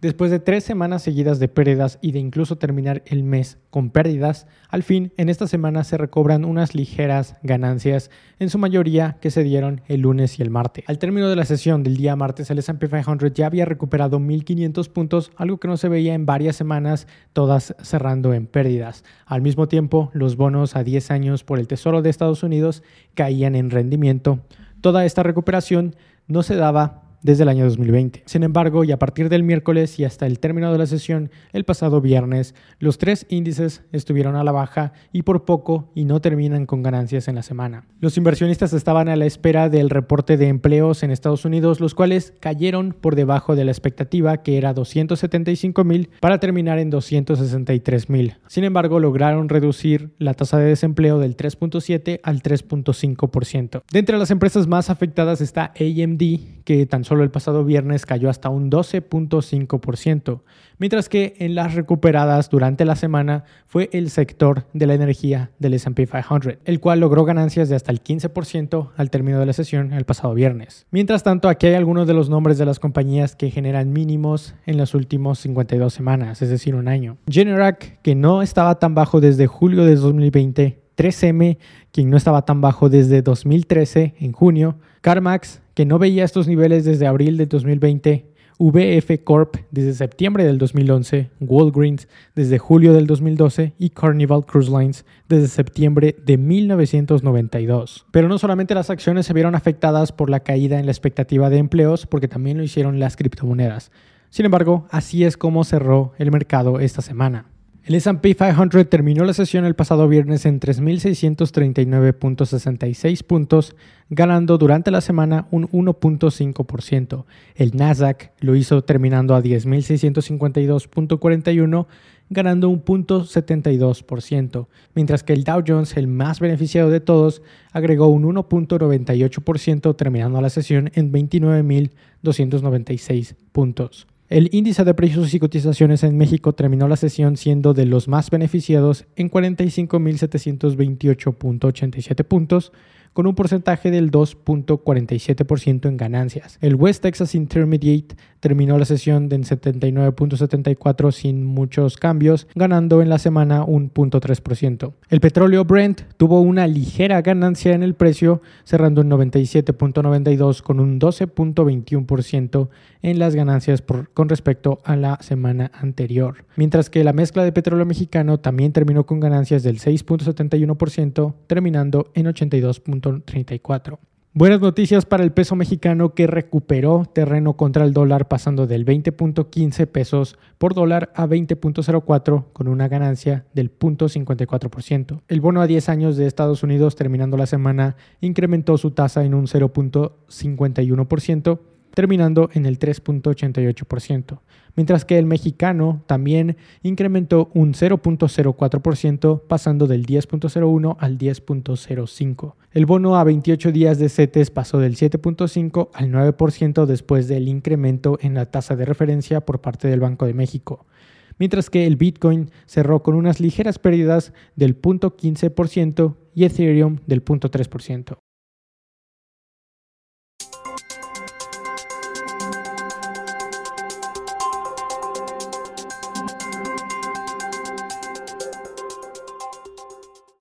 Después de tres semanas seguidas de pérdidas y de incluso terminar el mes con pérdidas, al fin en esta semana se recobran unas ligeras ganancias, en su mayoría que se dieron el lunes y el martes. Al término de la sesión del día martes, el SP 500 ya había recuperado 1.500 puntos, algo que no se veía en varias semanas, todas cerrando en pérdidas. Al mismo tiempo, los bonos a 10 años por el Tesoro de Estados Unidos caían en rendimiento. Toda esta recuperación no se daba desde el año 2020. Sin embargo, y a partir del miércoles y hasta el término de la sesión, el pasado viernes, los tres índices estuvieron a la baja y por poco y no terminan con ganancias en la semana. Los inversionistas estaban a la espera del reporte de empleos en Estados Unidos, los cuales cayeron por debajo de la expectativa que era 275 mil para terminar en 263 mil. Sin embargo, lograron reducir la tasa de desempleo del 3.7 al 3.5%. De entre las empresas más afectadas está AMD, que tan solo el pasado viernes cayó hasta un 12.5%, mientras que en las recuperadas durante la semana fue el sector de la energía del SP 500, el cual logró ganancias de hasta el 15% al término de la sesión el pasado viernes. Mientras tanto, aquí hay algunos de los nombres de las compañías que generan mínimos en las últimas 52 semanas, es decir, un año. Generac, que no estaba tan bajo desde julio de 2020, 3M, quien no estaba tan bajo desde 2013 en junio, CarMax, que no veía estos niveles desde abril de 2020, VF Corp desde septiembre del 2011, Walgreens desde julio del 2012 y Carnival Cruise Lines desde septiembre de 1992. Pero no solamente las acciones se vieron afectadas por la caída en la expectativa de empleos, porque también lo hicieron las criptomonedas. Sin embargo, así es como cerró el mercado esta semana. El SP 500 terminó la sesión el pasado viernes en 3.639.66 puntos, ganando durante la semana un 1.5%. El Nasdaq lo hizo terminando a 10.652.41, ganando un 0.72%, mientras que el Dow Jones, el más beneficiado de todos, agregó un 1.98%, terminando la sesión en 29.296 puntos. El índice de precios y cotizaciones en México terminó la sesión siendo de los más beneficiados en 45.728.87 puntos, con un porcentaje del 2.47% en ganancias. El West Texas Intermediate terminó la sesión en 79.74 sin muchos cambios, ganando en la semana un 0.3%. El petróleo Brent tuvo una ligera ganancia en el precio, cerrando en 97.92 con un 12.21% en las ganancias con respecto a la semana anterior. Mientras que la mezcla de petróleo mexicano también terminó con ganancias del 6.71%, terminando en 82.34. Buenas noticias para el peso mexicano que recuperó terreno contra el dólar pasando del 20.15 pesos por dólar a 20.04 con una ganancia del 0.54%. El bono a 10 años de Estados Unidos terminando la semana incrementó su tasa en un 0.51% terminando en el 3.88%, mientras que el mexicano también incrementó un 0.04%, pasando del 10.01 al 10.05. El bono a 28 días de CETES pasó del 7.5 al 9% después del incremento en la tasa de referencia por parte del Banco de México mientras que el Bitcoin cerró con unas ligeras pérdidas del 0.15% y Ethereum del 0.3%.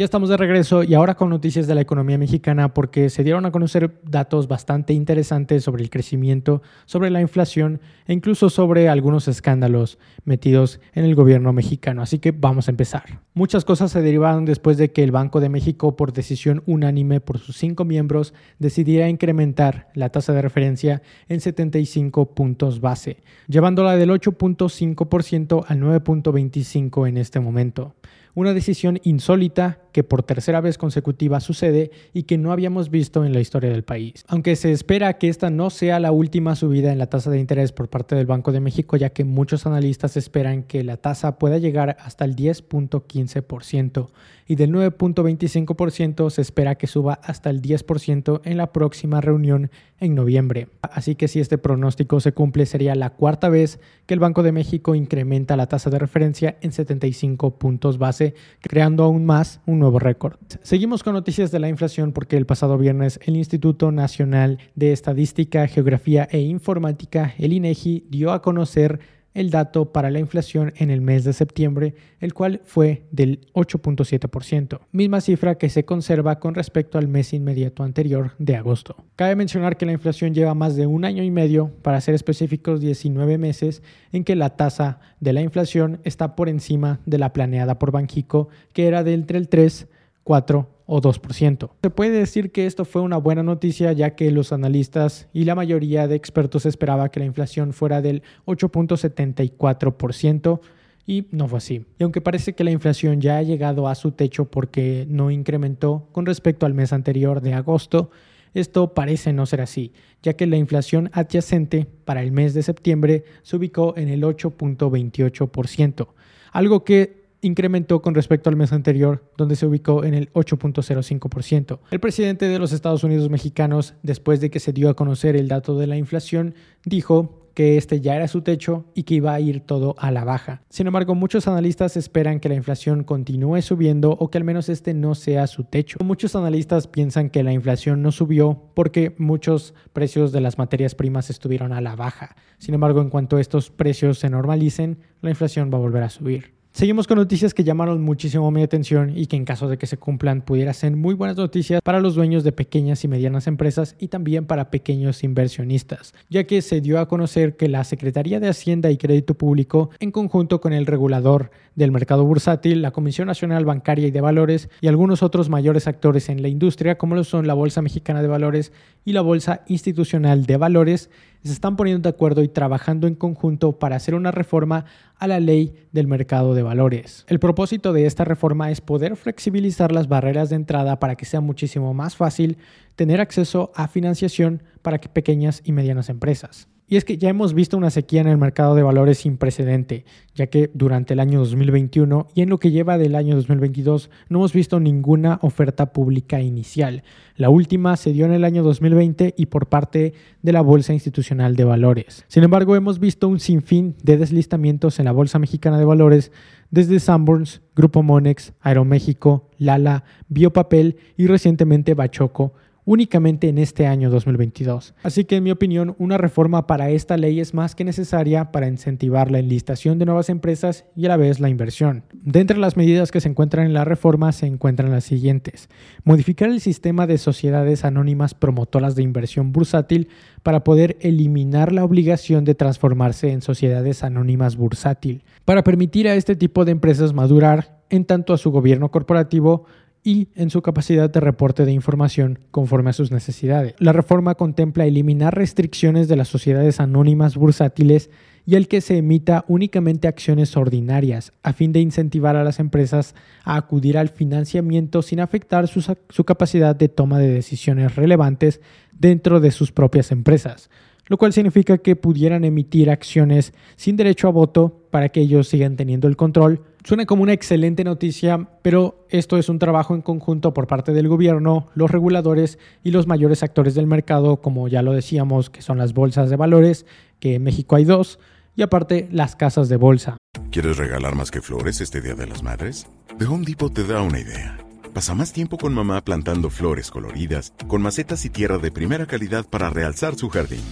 Ya estamos de regreso y ahora con noticias de la economía mexicana porque se dieron a conocer datos bastante interesantes sobre el crecimiento, sobre la inflación e incluso sobre algunos escándalos metidos en el gobierno mexicano. Así que vamos a empezar. Muchas cosas se derivaron después de que el Banco de México, por decisión unánime por sus cinco miembros, decidiera incrementar la tasa de referencia en 75 puntos base, llevándola del 8.5% al 9.25% en este momento. Una decisión insólita que por tercera vez consecutiva sucede y que no habíamos visto en la historia del país. Aunque se espera que esta no sea la última subida en la tasa de interés por parte del Banco de México, ya que muchos analistas esperan que la tasa pueda llegar hasta el 10.15% y del 9.25% se espera que suba hasta el 10% en la próxima reunión en noviembre. Así que si este pronóstico se cumple sería la cuarta vez que el Banco de México incrementa la tasa de referencia en 75 puntos base, creando aún más un nuevo récord. Seguimos con noticias de la inflación porque el pasado viernes el Instituto Nacional de Estadística, Geografía e Informática, el INEGI, dio a conocer el dato para la inflación en el mes de septiembre, el cual fue del 8.7%, misma cifra que se conserva con respecto al mes inmediato anterior de agosto. Cabe mencionar que la inflación lleva más de un año y medio, para ser específicos 19 meses, en que la tasa de la inflación está por encima de la planeada por Banjico, que era de entre el 3, 4 o 2%. Se puede decir que esto fue una buena noticia ya que los analistas y la mayoría de expertos esperaba que la inflación fuera del 8.74% y no fue así. Y aunque parece que la inflación ya ha llegado a su techo porque no incrementó con respecto al mes anterior de agosto, esto parece no ser así, ya que la inflación adyacente para el mes de septiembre se ubicó en el 8.28%, algo que incrementó con respecto al mes anterior, donde se ubicó en el 8.05%. El presidente de los Estados Unidos mexicanos, después de que se dio a conocer el dato de la inflación, dijo que este ya era su techo y que iba a ir todo a la baja. Sin embargo, muchos analistas esperan que la inflación continúe subiendo o que al menos este no sea su techo. Muchos analistas piensan que la inflación no subió porque muchos precios de las materias primas estuvieron a la baja. Sin embargo, en cuanto estos precios se normalicen, la inflación va a volver a subir. Seguimos con noticias que llamaron muchísimo mi atención y que en caso de que se cumplan pudiera ser muy buenas noticias para los dueños de pequeñas y medianas empresas y también para pequeños inversionistas, ya que se dio a conocer que la Secretaría de Hacienda y Crédito Público, en conjunto con el regulador del mercado bursátil, la Comisión Nacional Bancaria y de Valores y algunos otros mayores actores en la industria, como lo son la Bolsa Mexicana de Valores y la Bolsa Institucional de Valores, se están poniendo de acuerdo y trabajando en conjunto para hacer una reforma a la ley del mercado de valores. El propósito de esta reforma es poder flexibilizar las barreras de entrada para que sea muchísimo más fácil tener acceso a financiación para pequeñas y medianas empresas. Y es que ya hemos visto una sequía en el mercado de valores sin precedente, ya que durante el año 2021 y en lo que lleva del año 2022 no hemos visto ninguna oferta pública inicial. La última se dio en el año 2020 y por parte de la Bolsa Institucional de Valores. Sin embargo, hemos visto un sinfín de deslistamientos en la Bolsa Mexicana de Valores desde Sanborns, Grupo Monex, Aeroméxico, Lala, Biopapel y recientemente Bachoco, únicamente en este año 2022. Así que en mi opinión, una reforma para esta ley es más que necesaria para incentivar la enlistación de nuevas empresas y a la vez la inversión. De entre las medidas que se encuentran en la reforma se encuentran las siguientes. Modificar el sistema de sociedades anónimas promotoras de inversión bursátil para poder eliminar la obligación de transformarse en sociedades anónimas bursátil, para permitir a este tipo de empresas madurar en tanto a su gobierno corporativo y en su capacidad de reporte de información conforme a sus necesidades. La reforma contempla eliminar restricciones de las sociedades anónimas bursátiles y el que se emita únicamente acciones ordinarias, a fin de incentivar a las empresas a acudir al financiamiento sin afectar su, capacidad de toma de decisiones relevantes dentro de sus propias empresas lo cual significa que pudieran emitir acciones sin derecho a voto para que ellos sigan teniendo el control. Suena como una excelente noticia, pero esto es un trabajo en conjunto por parte del gobierno, los reguladores y los mayores actores del mercado, como ya lo decíamos, que son las bolsas de valores, que en México hay dos, y aparte las casas de bolsa. ¿Quieres regalar más que flores este Día de las Madres? The Home Depot te da una idea. Pasa más tiempo con mamá plantando flores coloridas, con macetas y tierra de primera calidad para realzar su jardín.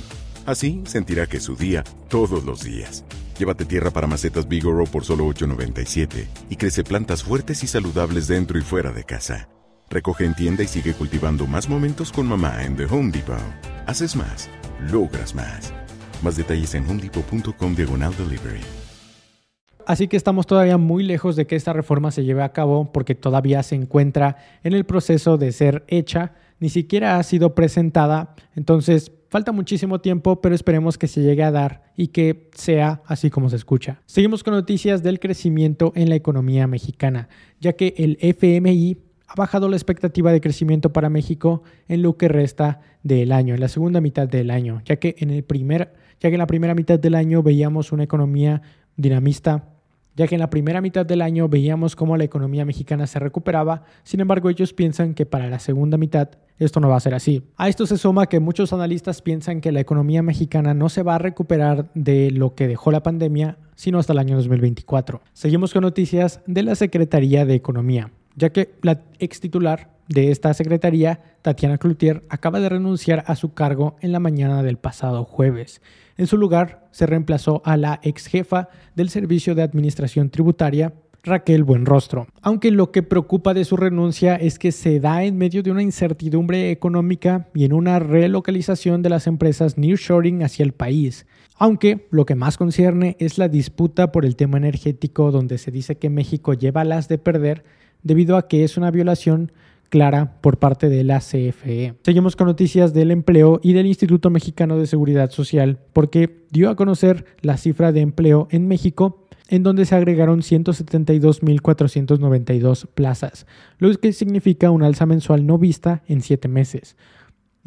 Así sentirá que es su día todos los días. Llévate tierra para macetas Bigoro por solo $8.97 y crece plantas fuertes y saludables dentro y fuera de casa. Recoge en tienda y sigue cultivando más momentos con mamá en The Home Depot. Haces más, logras más. Más detalles en homedepot.com diagonal delivery. Así que estamos todavía muy lejos de que esta reforma se lleve a cabo porque todavía se encuentra en el proceso de ser hecha, ni siquiera ha sido presentada, entonces Falta muchísimo tiempo, pero esperemos que se llegue a dar y que sea así como se escucha. Seguimos con noticias del crecimiento en la economía mexicana, ya que el FMI ha bajado la expectativa de crecimiento para México en lo que resta del año, en la segunda mitad del año, ya que en, el primer, ya que en la primera mitad del año veíamos una economía dinamista ya que en la primera mitad del año veíamos cómo la economía mexicana se recuperaba, sin embargo ellos piensan que para la segunda mitad esto no va a ser así. A esto se suma que muchos analistas piensan que la economía mexicana no se va a recuperar de lo que dejó la pandemia, sino hasta el año 2024. Seguimos con noticias de la Secretaría de Economía, ya que la ex titular de esta secretaría, Tatiana Cloutier, acaba de renunciar a su cargo en la mañana del pasado jueves. En su lugar, se reemplazó a la ex jefa del Servicio de Administración Tributaria, Raquel Buenrostro. Aunque lo que preocupa de su renuncia es que se da en medio de una incertidumbre económica y en una relocalización de las empresas nearshoring hacia el país. Aunque lo que más concierne es la disputa por el tema energético donde se dice que México lleva las de perder debido a que es una violación clara por parte de la CFE. Seguimos con noticias del empleo y del Instituto Mexicano de Seguridad Social porque dio a conocer la cifra de empleo en México en donde se agregaron 172.492 plazas, lo que significa un alza mensual no vista en siete meses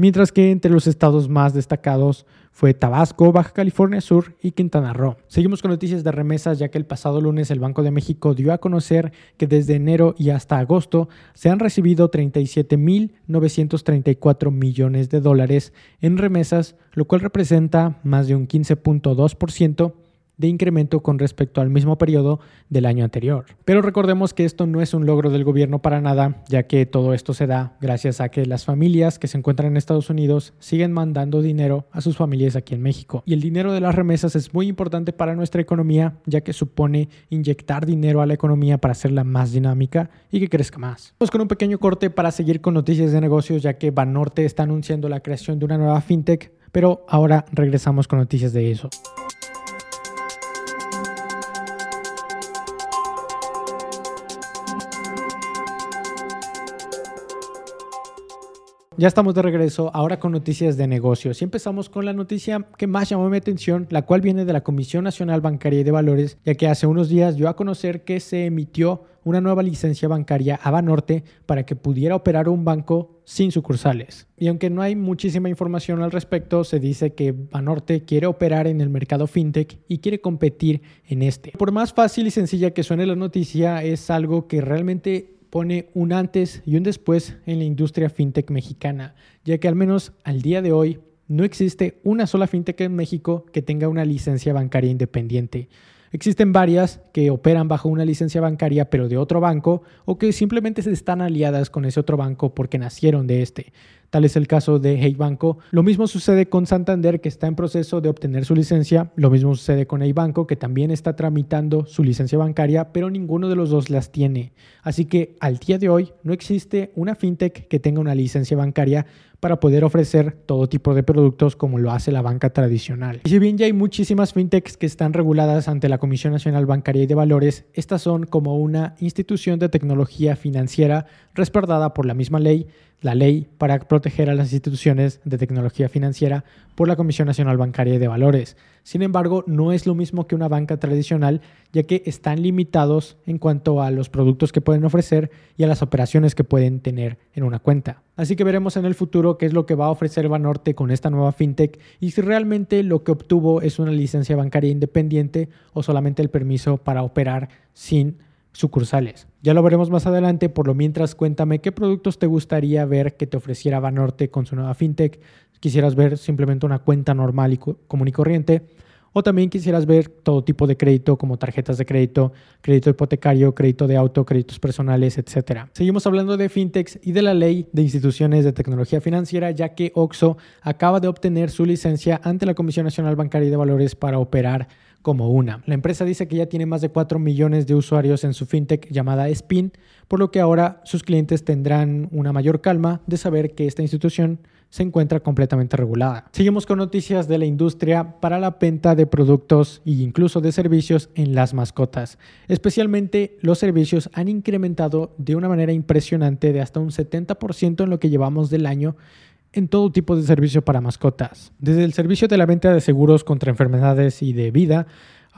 mientras que entre los estados más destacados fue Tabasco, Baja California Sur y Quintana Roo. Seguimos con noticias de remesas ya que el pasado lunes el Banco de México dio a conocer que desde enero y hasta agosto se han recibido 37.934 millones de dólares en remesas, lo cual representa más de un 15.2% de incremento con respecto al mismo periodo del año anterior. Pero recordemos que esto no es un logro del gobierno para nada, ya que todo esto se da gracias a que las familias que se encuentran en Estados Unidos siguen mandando dinero a sus familias aquí en México. Y el dinero de las remesas es muy importante para nuestra economía, ya que supone inyectar dinero a la economía para hacerla más dinámica y que crezca más. Vamos con un pequeño corte para seguir con noticias de negocios, ya que Banorte está anunciando la creación de una nueva fintech, pero ahora regresamos con noticias de eso. Ya estamos de regreso, ahora con noticias de negocios. Y empezamos con la noticia que más llamó mi atención, la cual viene de la Comisión Nacional Bancaria y de Valores, ya que hace unos días dio a conocer que se emitió una nueva licencia bancaria a Banorte para que pudiera operar un banco sin sucursales. Y aunque no hay muchísima información al respecto, se dice que Banorte quiere operar en el mercado fintech y quiere competir en este. Por más fácil y sencilla que suene la noticia, es algo que realmente pone un antes y un después en la industria fintech mexicana, ya que al menos al día de hoy no existe una sola fintech en México que tenga una licencia bancaria independiente. Existen varias que operan bajo una licencia bancaria pero de otro banco o que simplemente se están aliadas con ese otro banco porque nacieron de este. Tal es el caso de Hey Banco. Lo mismo sucede con Santander, que está en proceso de obtener su licencia. Lo mismo sucede con Hey Banco, que también está tramitando su licencia bancaria, pero ninguno de los dos las tiene. Así que al día de hoy no existe una fintech que tenga una licencia bancaria para poder ofrecer todo tipo de productos como lo hace la banca tradicional. Y si bien ya hay muchísimas fintechs que están reguladas ante la Comisión Nacional Bancaria y de Valores, estas son como una institución de tecnología financiera respaldada por la misma ley la ley para proteger a las instituciones de tecnología financiera por la Comisión Nacional Bancaria de Valores. Sin embargo, no es lo mismo que una banca tradicional, ya que están limitados en cuanto a los productos que pueden ofrecer y a las operaciones que pueden tener en una cuenta. Así que veremos en el futuro qué es lo que va a ofrecer Banorte con esta nueva fintech y si realmente lo que obtuvo es una licencia bancaria independiente o solamente el permiso para operar sin sucursales. Ya lo veremos más adelante, por lo mientras cuéntame qué productos te gustaría ver que te ofreciera Banorte con su nueva fintech. Quisieras ver simplemente una cuenta normal y común y corriente. O también quisieras ver todo tipo de crédito como tarjetas de crédito, crédito hipotecario, crédito de auto, créditos personales, etc. Seguimos hablando de fintechs y de la ley de instituciones de tecnología financiera, ya que OXO acaba de obtener su licencia ante la Comisión Nacional Bancaria y de Valores para operar como una. La empresa dice que ya tiene más de 4 millones de usuarios en su fintech llamada Spin, por lo que ahora sus clientes tendrán una mayor calma de saber que esta institución se encuentra completamente regulada. Seguimos con noticias de la industria para la venta de productos e incluso de servicios en las mascotas. Especialmente los servicios han incrementado de una manera impresionante de hasta un 70% en lo que llevamos del año en todo tipo de servicio para mascotas, desde el servicio de la venta de seguros contra enfermedades y de vida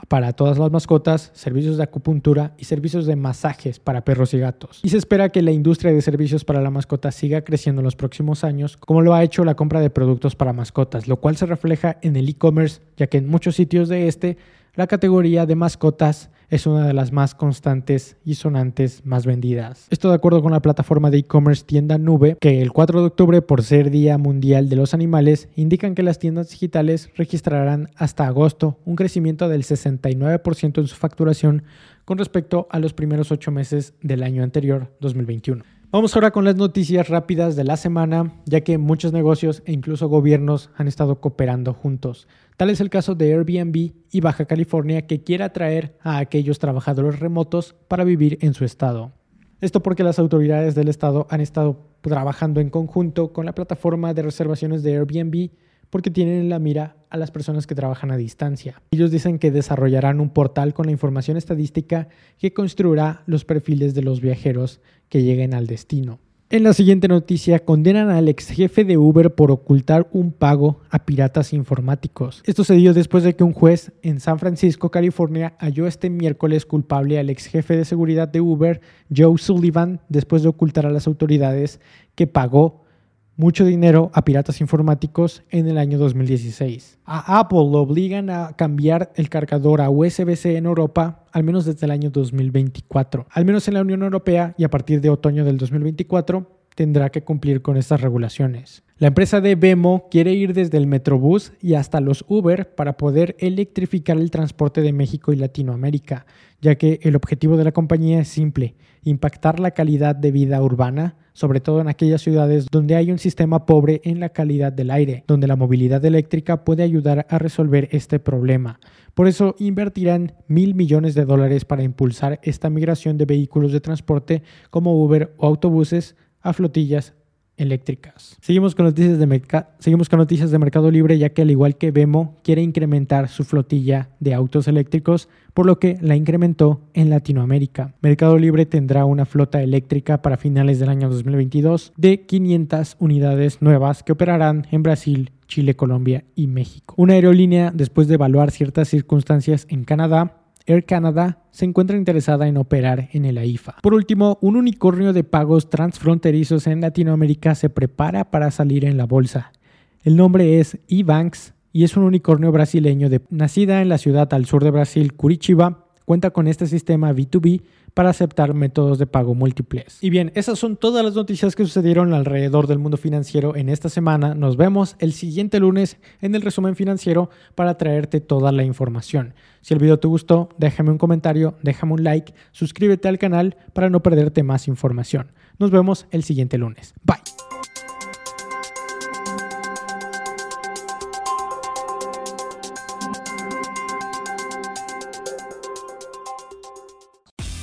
para todas las mascotas, servicios de acupuntura y servicios de masajes para perros y gatos. Y se espera que la industria de servicios para la mascota siga creciendo en los próximos años, como lo ha hecho la compra de productos para mascotas, lo cual se refleja en el e-commerce, ya que en muchos sitios de este la categoría de mascotas es una de las más constantes y sonantes más vendidas. Esto de acuerdo con la plataforma de e-commerce Tienda Nube, que el 4 de octubre, por ser Día Mundial de los Animales, indican que las tiendas digitales registrarán hasta agosto un crecimiento del 69% en su facturación con respecto a los primeros ocho meses del año anterior, 2021. Vamos ahora con las noticias rápidas de la semana, ya que muchos negocios e incluso gobiernos han estado cooperando juntos. Tal es el caso de Airbnb y Baja California que quiere atraer a aquellos trabajadores remotos para vivir en su estado. Esto porque las autoridades del estado han estado trabajando en conjunto con la plataforma de reservaciones de Airbnb porque tienen en la mira a las personas que trabajan a distancia. Ellos dicen que desarrollarán un portal con la información estadística que construirá los perfiles de los viajeros que lleguen al destino. En la siguiente noticia, condenan al ex jefe de Uber por ocultar un pago a piratas informáticos. Esto se dio después de que un juez en San Francisco, California, halló este miércoles culpable al ex jefe de seguridad de Uber, Joe Sullivan, después de ocultar a las autoridades que pagó mucho dinero a piratas informáticos en el año 2016. A Apple lo obligan a cambiar el cargador a USB-C en Europa al menos desde el año 2024. Al menos en la Unión Europea y a partir de otoño del 2024 tendrá que cumplir con estas regulaciones. La empresa de Vemo quiere ir desde el Metrobús y hasta los Uber para poder electrificar el transporte de México y Latinoamérica, ya que el objetivo de la compañía es simple, impactar la calidad de vida urbana, sobre todo en aquellas ciudades donde hay un sistema pobre en la calidad del aire, donde la movilidad eléctrica puede ayudar a resolver este problema. Por eso invertirán mil millones de dólares para impulsar esta migración de vehículos de transporte como Uber o autobuses a flotillas eléctricas. Seguimos con, noticias de seguimos con noticias de Mercado Libre, ya que al igual que Vemo, quiere incrementar su flotilla de autos eléctricos, por lo que la incrementó en Latinoamérica. Mercado Libre tendrá una flota eléctrica para finales del año 2022 de 500 unidades nuevas que operarán en Brasil, Chile, Colombia y México. Una aerolínea, después de evaluar ciertas circunstancias en Canadá, Air Canada se encuentra interesada en operar en el AIFA. Por último, un unicornio de pagos transfronterizos en Latinoamérica se prepara para salir en la bolsa. El nombre es eBanks y es un unicornio brasileño de, nacida en la ciudad al sur de Brasil, Curitiba. Cuenta con este sistema B2B para aceptar métodos de pago múltiples. Y bien, esas son todas las noticias que sucedieron alrededor del mundo financiero en esta semana. Nos vemos el siguiente lunes en el resumen financiero para traerte toda la información. Si el video te gustó, déjame un comentario, déjame un like, suscríbete al canal para no perderte más información. Nos vemos el siguiente lunes. Bye.